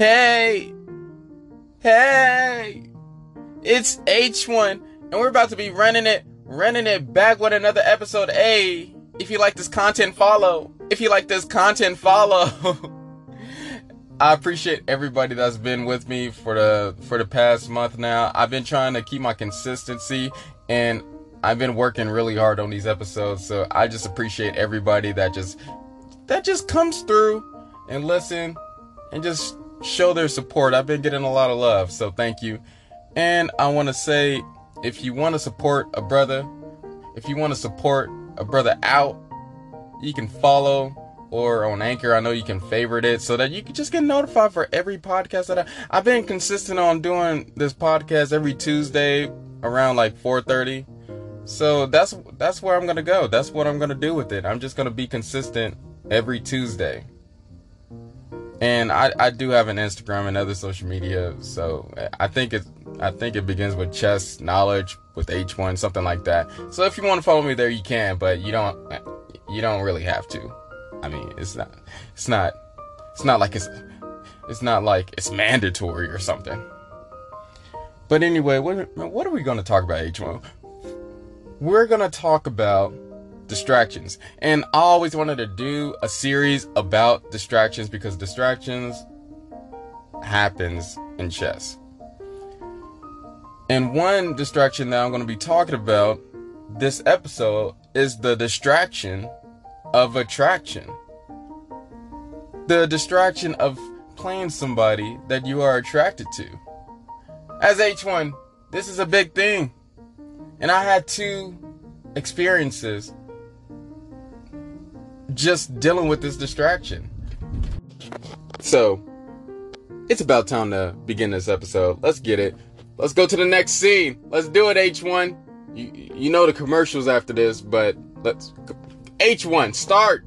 Hey! Hey! It's H1, and we're about to be running it, running it back with another episode. Hey, if you like this content, follow. If you like this content, follow. I appreciate everybody that's been with me for the for the past month now. I've been trying to keep my consistency and I've been working really hard on these episodes. So I just appreciate everybody that just that just comes through and listen and just show their support. I've been getting a lot of love, so thank you. And I want to say if you want to support a brother, if you want to support a brother out, you can follow or on Anchor. I know you can favorite it so that you can just get notified for every podcast that I, I've been consistent on doing this podcast every Tuesday around like 4:30. So that's that's where I'm gonna go. That's what I'm gonna do with it. I'm just gonna be consistent every Tuesday. And I, I do have an Instagram and other social media, so I think it I think it begins with chess knowledge with H1 something like that. So if you want to follow me there, you can, but you don't you don't really have to. I mean, it's not it's not it's not like it's it's not like it's mandatory or something. But anyway, what what are we going to talk about H1? We're going to talk about distractions. And I always wanted to do a series about distractions because distractions happens in chess. And one distraction that I'm going to be talking about this episode is the distraction of attraction. The distraction of playing somebody that you are attracted to. As H1, this is a big thing. And I had two experiences just dealing with this distraction. So, it's about time to begin this episode. Let's get it. Let's go to the next scene. Let's do it, H1. You, you know the commercials after this, but let's. H1, start.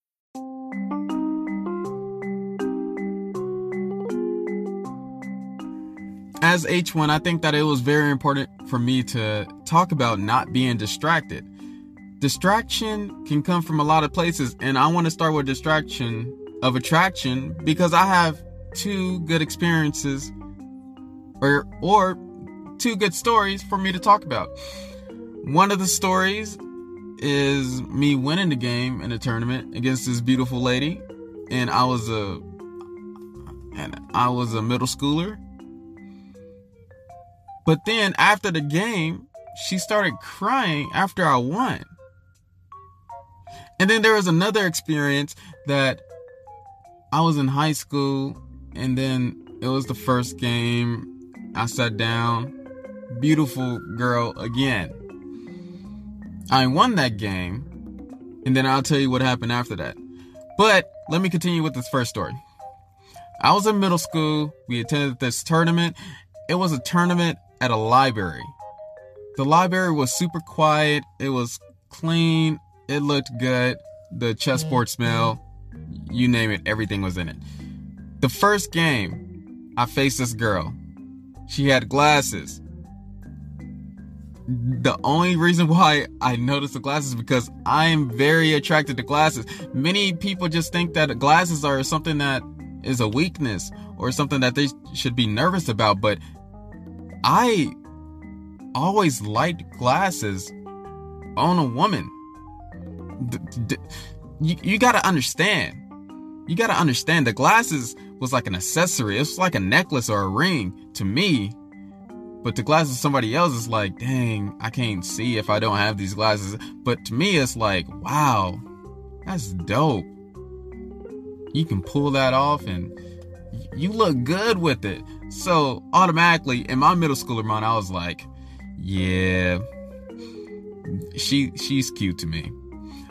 As H1, I think that it was very important for me to talk about not being distracted. Distraction can come from a lot of places, and I want to start with distraction of attraction because I have two good experiences or or two good stories for me to talk about. One of the stories is me winning the game in a tournament against this beautiful lady, and I was a and I was a middle schooler but then after the game, she started crying after I won. And then there was another experience that I was in high school and then it was the first game. I sat down, beautiful girl again. I won that game and then I'll tell you what happened after that. But let me continue with this first story. I was in middle school. We attended this tournament. It was a tournament at a library. The library was super quiet, it was clean, it looked good, the chessboard mm-hmm. smell, you name it, everything was in it. The first game, I faced this girl. She had glasses. The only reason why I noticed the glasses is because I am very attracted to glasses. Many people just think that glasses are something that is a weakness or something that they should be nervous about, but I always liked glasses on a woman. D- d- you, you gotta understand. You gotta understand the glasses was like an accessory. It's like a necklace or a ring to me. But the glasses somebody else is like, dang, I can't see if I don't have these glasses. But to me, it's like, wow, that's dope. You can pull that off and you look good with it. So automatically, in my middle schooler mind, I was like, yeah, she she's cute to me.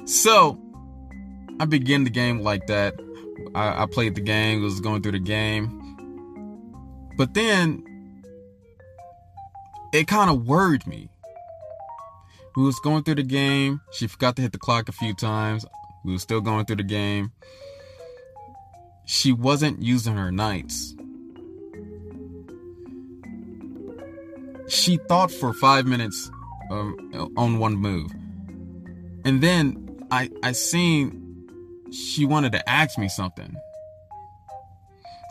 So I begin the game like that. I, I played the game, was going through the game. But then it kind of worried me. We was going through the game. She forgot to hit the clock a few times. We was still going through the game. She wasn't using her knights. She thought for five minutes um, on one move. And then I I seen she wanted to ask me something.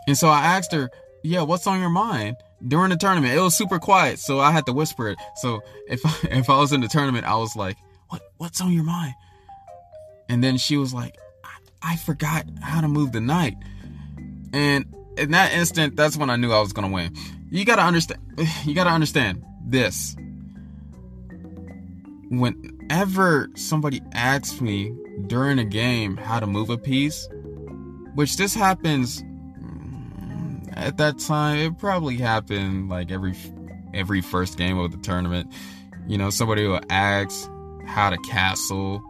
And so I asked her, "Yeah, what's on your mind?" During the tournament, it was super quiet, so I had to whisper it. So if I, if I was in the tournament, I was like, "What what's on your mind?" And then she was like, I, I forgot how to move the knight." And in that instant, that's when I knew I was gonna win. You gotta understand. You gotta understand this. Whenever somebody asks me during a game how to move a piece, which this happens mm, at that time, it probably happened like every every first game of the tournament. You know, somebody will ask how to castle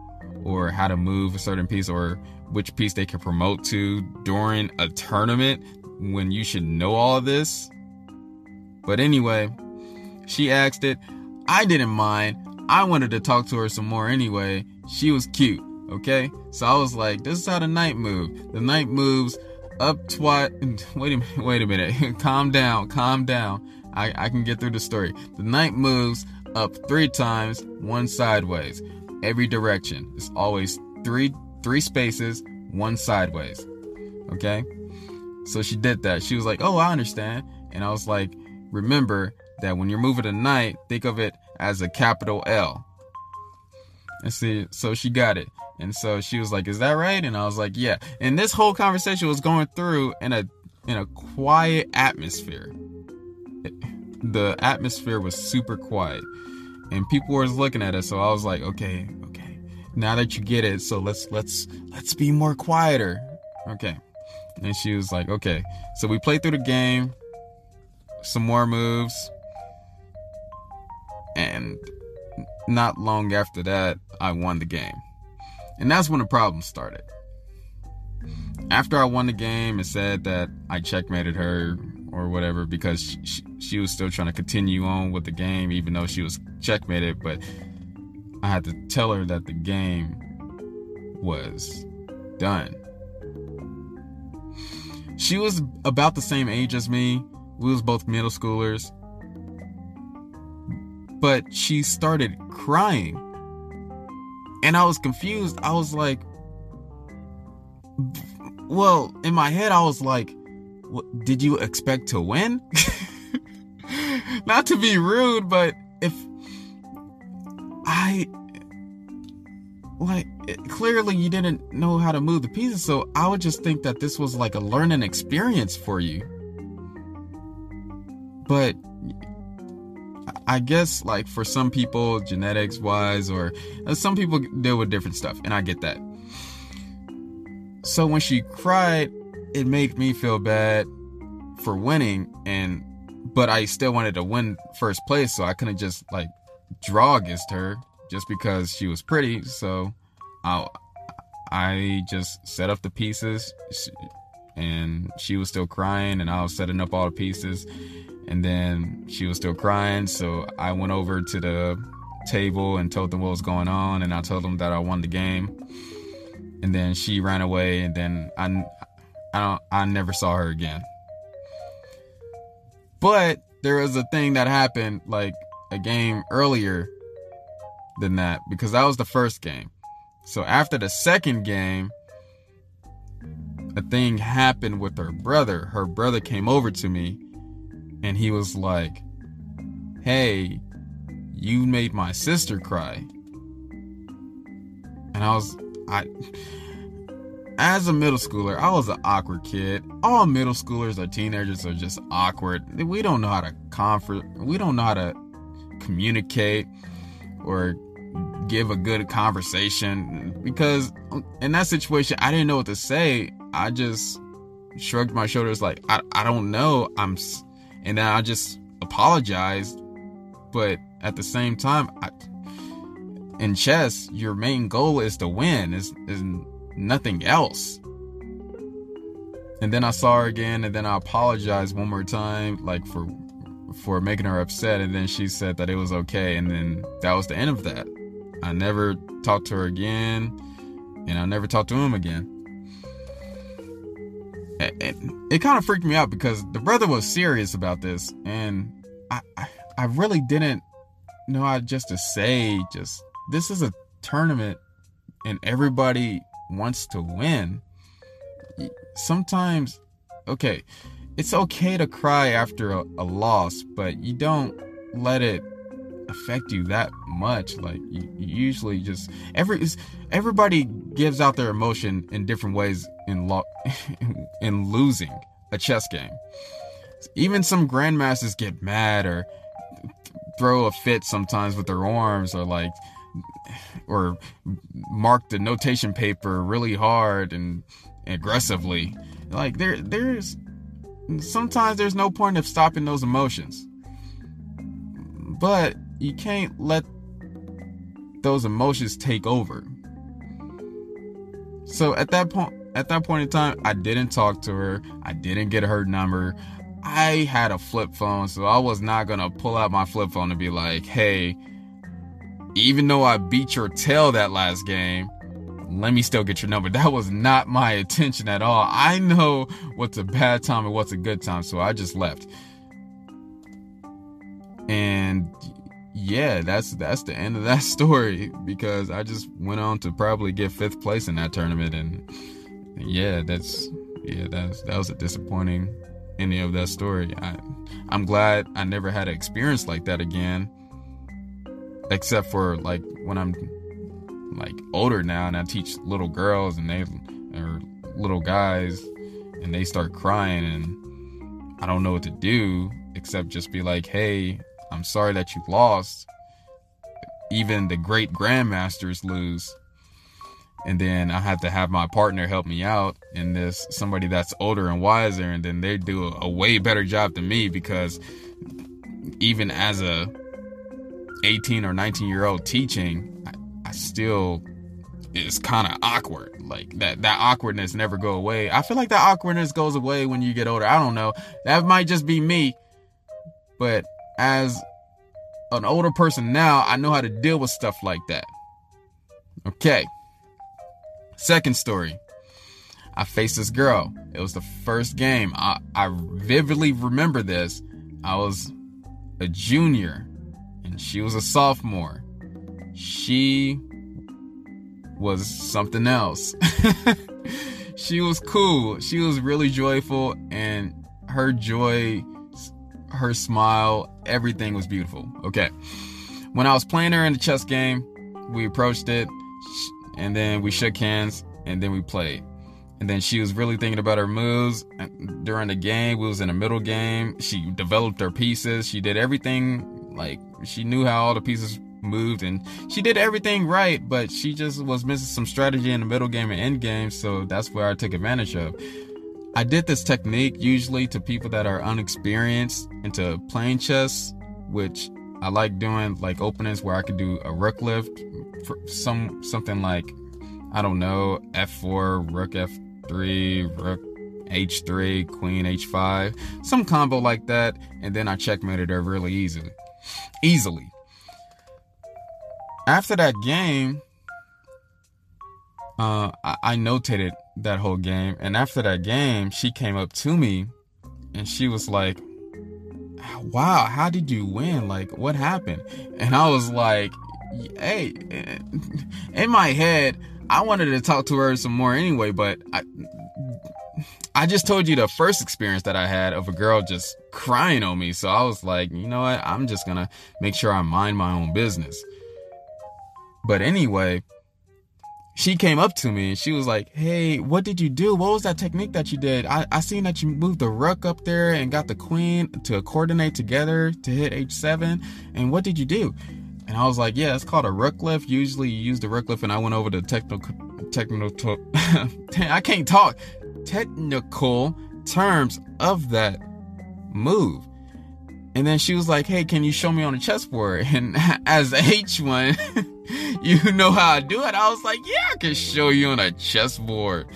or how to move a certain piece or which piece they can promote to during a tournament when you should know all this. But anyway, she asked it. I didn't mind. I wanted to talk to her some more anyway. She was cute. Okay, so I was like, this is how the knight move. The knight moves up twice. Wait a minute. Wait a minute. calm down. Calm down. I, I can get through the story. The knight moves up three times, one sideways, every direction. It's always three three spaces, one sideways. Okay, so she did that. She was like, "Oh, I understand," and I was like, "Remember that when you're moving a think of it as a capital L." And see, so she got it. And so she was like, "Is that right?" And I was like, "Yeah." And this whole conversation was going through in a in a quiet atmosphere. the atmosphere was super quiet, and people were looking at us. So I was like, "Okay, okay. Now that you get it, so let's let's let's be more quieter." Okay. And she was like, "Okay." So we played through the game, some more moves, and not long after that, I won the game. And that's when the problem started. After I won the game, it said that I checkmated her or whatever because she, she, was still trying to continue on with the game, even though she was checkmated. But I had to tell her that the game was done. She was about the same age as me. We was both middle schoolers. But she started crying and I was confused. I was like, well, in my head, I was like, did you expect to win? Not to be rude, but if I like clearly you didn't know how to move the pieces, so I would just think that this was like a learning experience for you. But I guess like for some people, genetics wise, or uh, some people deal with different stuff, and I get that. So when she cried, it made me feel bad for winning, and but I still wanted to win first place, so I couldn't just like draw against her just because she was pretty. So I I just set up the pieces, and she was still crying, and I was setting up all the pieces and then she was still crying. So I went over to the table and told them what was going on. And I told them that I won the game. And then she ran away. And then I, I don't, I never saw her again. But there was a thing that happened like a game earlier than that because that was the first game. So after the second game, a thing happened with her brother. Her brother came over to me and he was like, Hey, you made my sister cry. And I was, I, as a middle schooler, I was an awkward kid. All middle schoolers or teenagers are just awkward. We don't know how to comfort, we don't know how to communicate or give a good conversation because in that situation, I didn't know what to say. I just shrugged my shoulders like, I, I don't know. I'm, and then I just apologized. But at the same time, I, in chess, your main goal is to win, is is nothing else. And then I saw her again, and then I apologized one more time, like for for making her upset, and then she said that it was okay, and then that was the end of that. I never talked to her again, and I never talked to him again. It, it kind of freaked me out because the brother was serious about this, and I, I, I really didn't know how just to say, just this is a tournament, and everybody wants to win. Sometimes, okay, it's okay to cry after a, a loss, but you don't let it affect you that much. Like you, you usually just every everybody gives out their emotion in different ways in lo- in losing a chess game. Even some grandmasters get mad or throw a fit sometimes with their arms or like or mark the notation paper really hard and aggressively. Like there there's sometimes there's no point of stopping those emotions. But you can't let those emotions take over. So at that point at that point in time, I didn't talk to her. I didn't get her number. I had a flip phone, so I was not gonna pull out my flip phone and be like, hey, even though I beat your tail that last game, let me still get your number. That was not my intention at all. I know what's a bad time and what's a good time, so I just left. And yeah, that's that's the end of that story because I just went on to probably get fifth place in that tournament, and yeah, that's yeah, that's that was a disappointing ending of that story. I I'm glad I never had an experience like that again, except for like when I'm like older now and I teach little girls and they or little guys and they start crying and I don't know what to do except just be like, "Hey, I'm sorry that you lost." Even the great grandmasters lose. And then I have to have my partner help me out in this, somebody that's older and wiser, and then they do a, a way better job than me because even as a 18 or 19 year old teaching, I still it's kind of awkward. Like that that awkwardness never go away. I feel like that awkwardness goes away when you get older. I don't know. That might just be me. But as an older person now, I know how to deal with stuff like that. Okay. Second story. I faced this girl. It was the first game. I, I vividly remember this. I was a junior and she was a sophomore she was something else. she was cool. She was really joyful, and her joy, her smile, everything was beautiful. Okay. When I was playing her in the chess game, we approached it, and then we shook hands, and then we played. And then she was really thinking about her moves during the game. We was in the middle game. She developed her pieces. She did everything like she knew how all the pieces moved and she did everything right, but she just was missing some strategy in the middle game and end game, so that's where I took advantage of. I did this technique usually to people that are unexperienced into playing chess, which I like doing like openings where I could do a rook lift some something like I don't know, F4, rook F3, rook H3, queen H5, some combo like that, and then I checkmated her really easily. Easily after that game, uh, I, I notated that whole game, and after that game, she came up to me, and she was like, "Wow, how did you win? Like, what happened?" And I was like, "Hey," in my head, I wanted to talk to her some more anyway, but I, I just told you the first experience that I had of a girl just crying on me. So I was like, you know what? I'm just gonna make sure I mind my own business. But anyway, she came up to me and she was like, Hey, what did you do? What was that technique that you did? I, I seen that you moved the rook up there and got the queen to coordinate together to hit h7. And what did you do? And I was like, Yeah, it's called a rook lift. Usually you use the rook lift. And I went over the technical, technical, I can't talk, technical terms of that move. And then she was like, Hey, can you show me on the chessboard? And as H1, you know how I do it. I was like, Yeah, I can show you on a chessboard.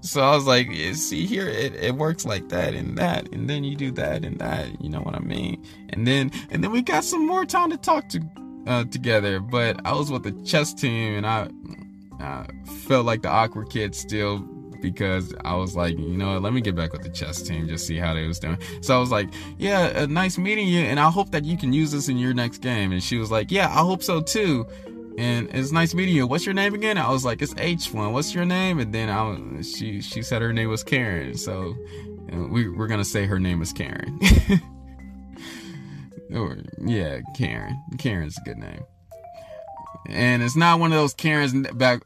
So I was like, see here, it, it works like that and that, and then you do that and that. You know what I mean? And then and then we got some more time to talk to uh, together. But I was with the chess team, and I uh, felt like the awkward kid still because I was like, you know, let me get back with the chess team, just see how they was doing. So I was like, yeah, uh, nice meeting you, and I hope that you can use this in your next game. And she was like, yeah, I hope so too. And it's nice meeting you. What's your name again? I was like, it's H1. What's your name? And then I, she, she said her name was Karen. So uh, we, we're gonna say her name is Karen. or yeah, Karen. Karen's a good name. And it's not one of those Karens back.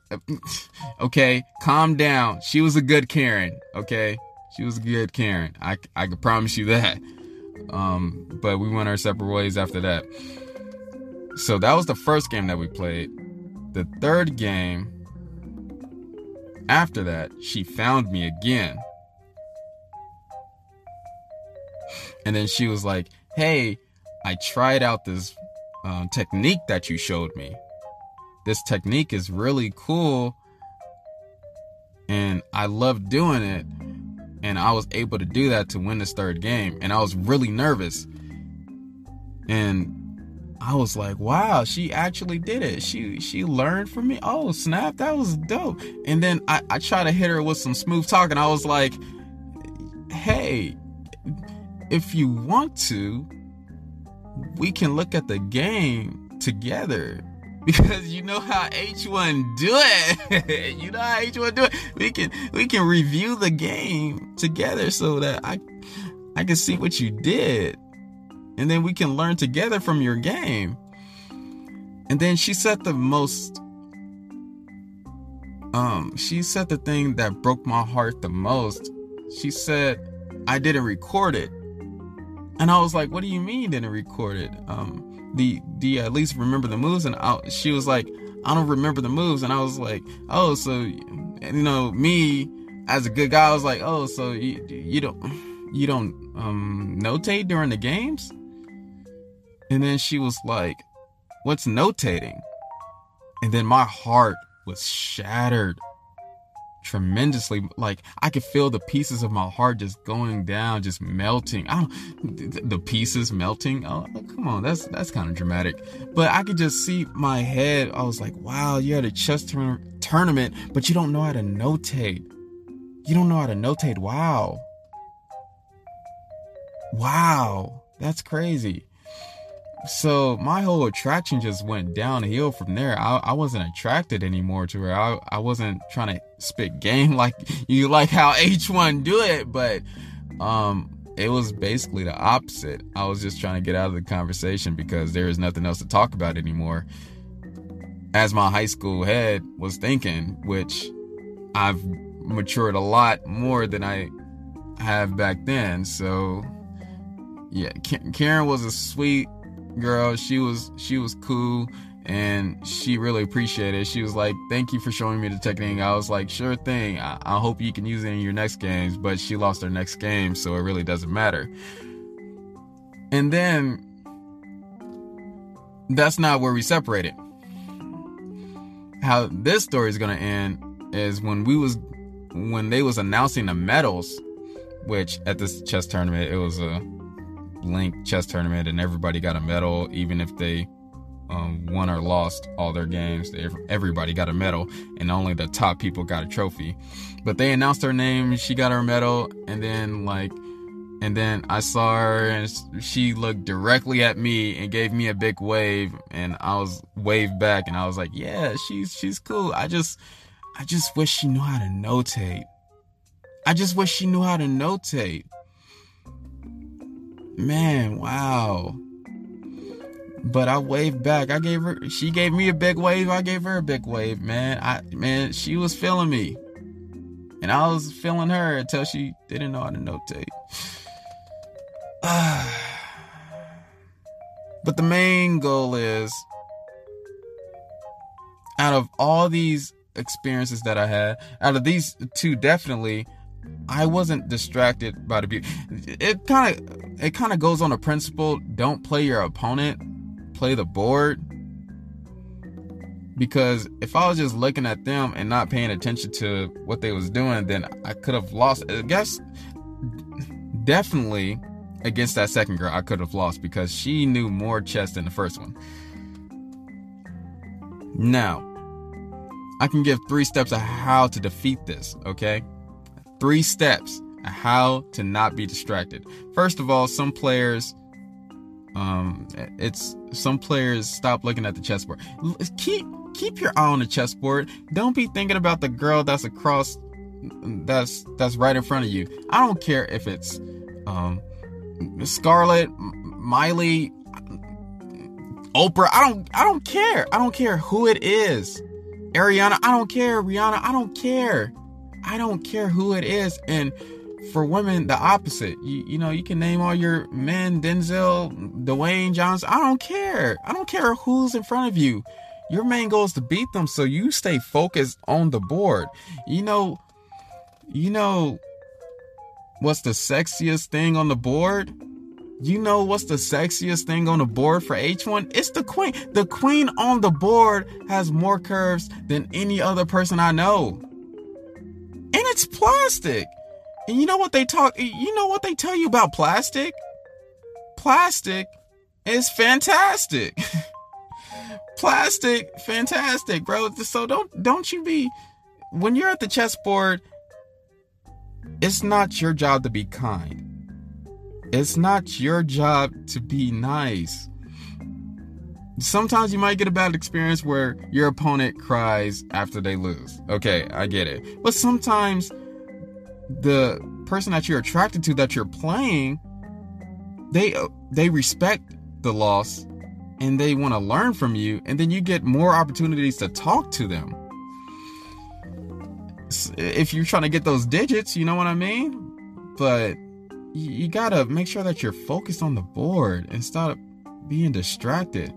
Okay, calm down. She was a good Karen. Okay, she was a good Karen. I I can promise you that. Um, but we went our separate ways after that. So that was the first game that we played. The third game. After that, she found me again. And then she was like, "Hey, I tried out this um, technique that you showed me. This technique is really cool. And I love doing it. And I was able to do that to win this third game. And I was really nervous. And I was like, wow, she actually did it. She she learned from me. Oh, snap, that was dope. And then I, I tried to hit her with some smooth talking. I was like, hey, if you want to, we can look at the game together because you know how H1 do it. you know how H1 do it. We can we can review the game together so that I I can see what you did. And then we can learn together from your game. And then she said the most um she said the thing that broke my heart the most. She said I didn't record it. And I was like, "What do you mean didn't record it? Um, the the at least remember the moves?" And I, she was like, "I don't remember the moves." And I was like, "Oh, so you know me as a good guy, I was like, oh, so you you don't you don't um notate during the games?" And then she was like, "What's notating?" And then my heart was shattered tremendously like i could feel the pieces of my heart just going down just melting. I don't the pieces melting. Oh come on that's that's kind of dramatic. But i could just see my head. I was like wow you're at a chess tur- tournament but you don't know how to notate. You don't know how to notate. Wow. Wow. That's crazy so my whole attraction just went downhill from there. I, I wasn't attracted anymore to her. I, I wasn't trying to spit game like you like how H1 do it, but um it was basically the opposite. I was just trying to get out of the conversation because there is nothing else to talk about anymore. As my high school head was thinking, which I've matured a lot more than I have back then. So yeah, Karen was a sweet girl. She was she was cool and she really appreciated it. She was like, "Thank you for showing me the technique." I was like, "Sure thing. I, I hope you can use it in your next games." But she lost her next game, so it really doesn't matter. And then that's not where we separated. How this story is gonna end is when we was when they was announcing the medals, which at this chess tournament it was a link chess tournament and everybody got a medal, even if they um, won or lost all their games. Everybody got a medal, and only the top people got a trophy. But they announced her name, she got her medal, and then like, and then I saw her, and she looked directly at me and gave me a big wave, and I was waved back, and I was like, yeah, she's she's cool. I just, I just wish she knew how to notate. I just wish she knew how to notate. Man, wow. But I waved back. I gave her she gave me a big wave. I gave her a big wave, man. I man, she was feeling me. And I was feeling her until she didn't know how to notate. but the main goal is out of all these experiences that I had, out of these two definitely, I wasn't distracted by the beauty. It kind of it kind of goes on a principle don't play your opponent, play the board. Because if I was just looking at them and not paying attention to what they was doing, then I could have lost. I guess definitely against that second girl, I could have lost because she knew more chess than the first one. Now, I can give three steps of how to defeat this, okay? Three steps how to not be distracted. First of all, some players um it's some players stop looking at the chessboard. Keep keep your eye on the chessboard. Don't be thinking about the girl that's across that's that's right in front of you. I don't care if it's um Scarlett, Miley, Oprah. I don't I don't care. I don't care who it is. Ariana, I don't care. Rihanna, I don't care. I don't care who it is. And for women, the opposite. You, you know, you can name all your men, Denzel, Dwayne Johnson. I don't care. I don't care who's in front of you. Your main goal is to beat them, so you stay focused on the board. You know, you know what's the sexiest thing on the board? You know what's the sexiest thing on the board for H1? It's the queen. The queen on the board has more curves than any other person I know. And it's plastic. And you know what they talk you know what they tell you about plastic? Plastic is fantastic. plastic fantastic, bro. So don't don't you be when you're at the chessboard, it's not your job to be kind. It's not your job to be nice. Sometimes you might get a bad experience where your opponent cries after they lose. Okay, I get it. But sometimes the person that you're attracted to that you're playing, they uh, they respect the loss and they want to learn from you and then you get more opportunities to talk to them. If you're trying to get those digits, you know what I mean? But you gotta make sure that you're focused on the board and stop being distracted.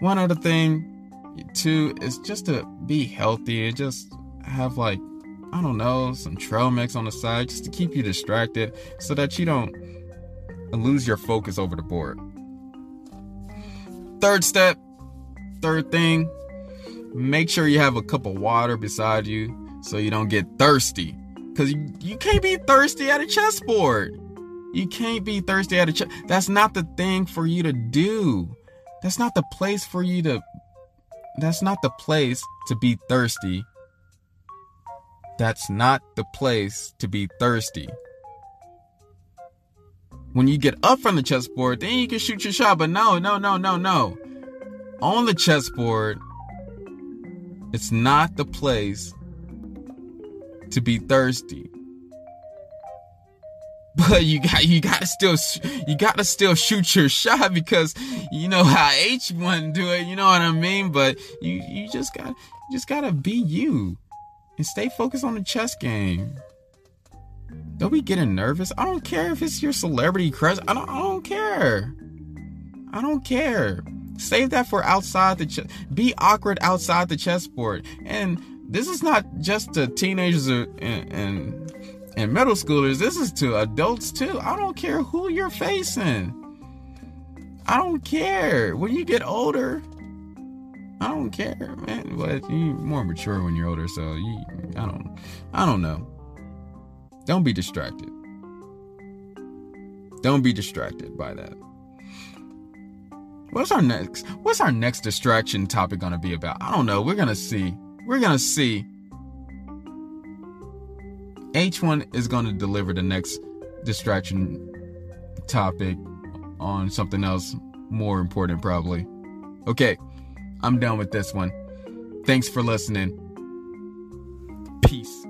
One other thing, too, is just to be healthy and just have like, I don't know, some trail mix on the side just to keep you distracted so that you don't lose your focus over the board. Third step, third thing, make sure you have a cup of water beside you so you don't get thirsty. Because you, you can't be thirsty at a chessboard. You can't be thirsty at a church. That's not the thing for you to do. That's not the place for you to. That's not the place to be thirsty. That's not the place to be thirsty. When you get up from the chessboard, then you can shoot your shot. But no, no, no, no, no. On the chessboard, it's not the place to be thirsty but you got you gotta still you gotta still shoot your shot because you know how H1 do it. You know what I mean? But you you just got just gotta be you and stay focused on the chess game. Don't be getting nervous. I don't care if it's your celebrity crush. I don't I don't care. I don't care. Save that for outside the chess. Be awkward outside the chessboard. And this is not just to teenagers and, and and middle schoolers, this is to adults too. I don't care who you're facing. I don't care. When you get older, I don't care, man. But you're more mature when you're older, so you I don't I don't know. Don't be distracted. Don't be distracted by that. What's our next what's our next distraction topic gonna be about? I don't know. We're gonna see. We're gonna see H1 is to deliver the next distraction topic on something else more important, probably. Okay, I'm done with this one. Thanks for listening. Peace.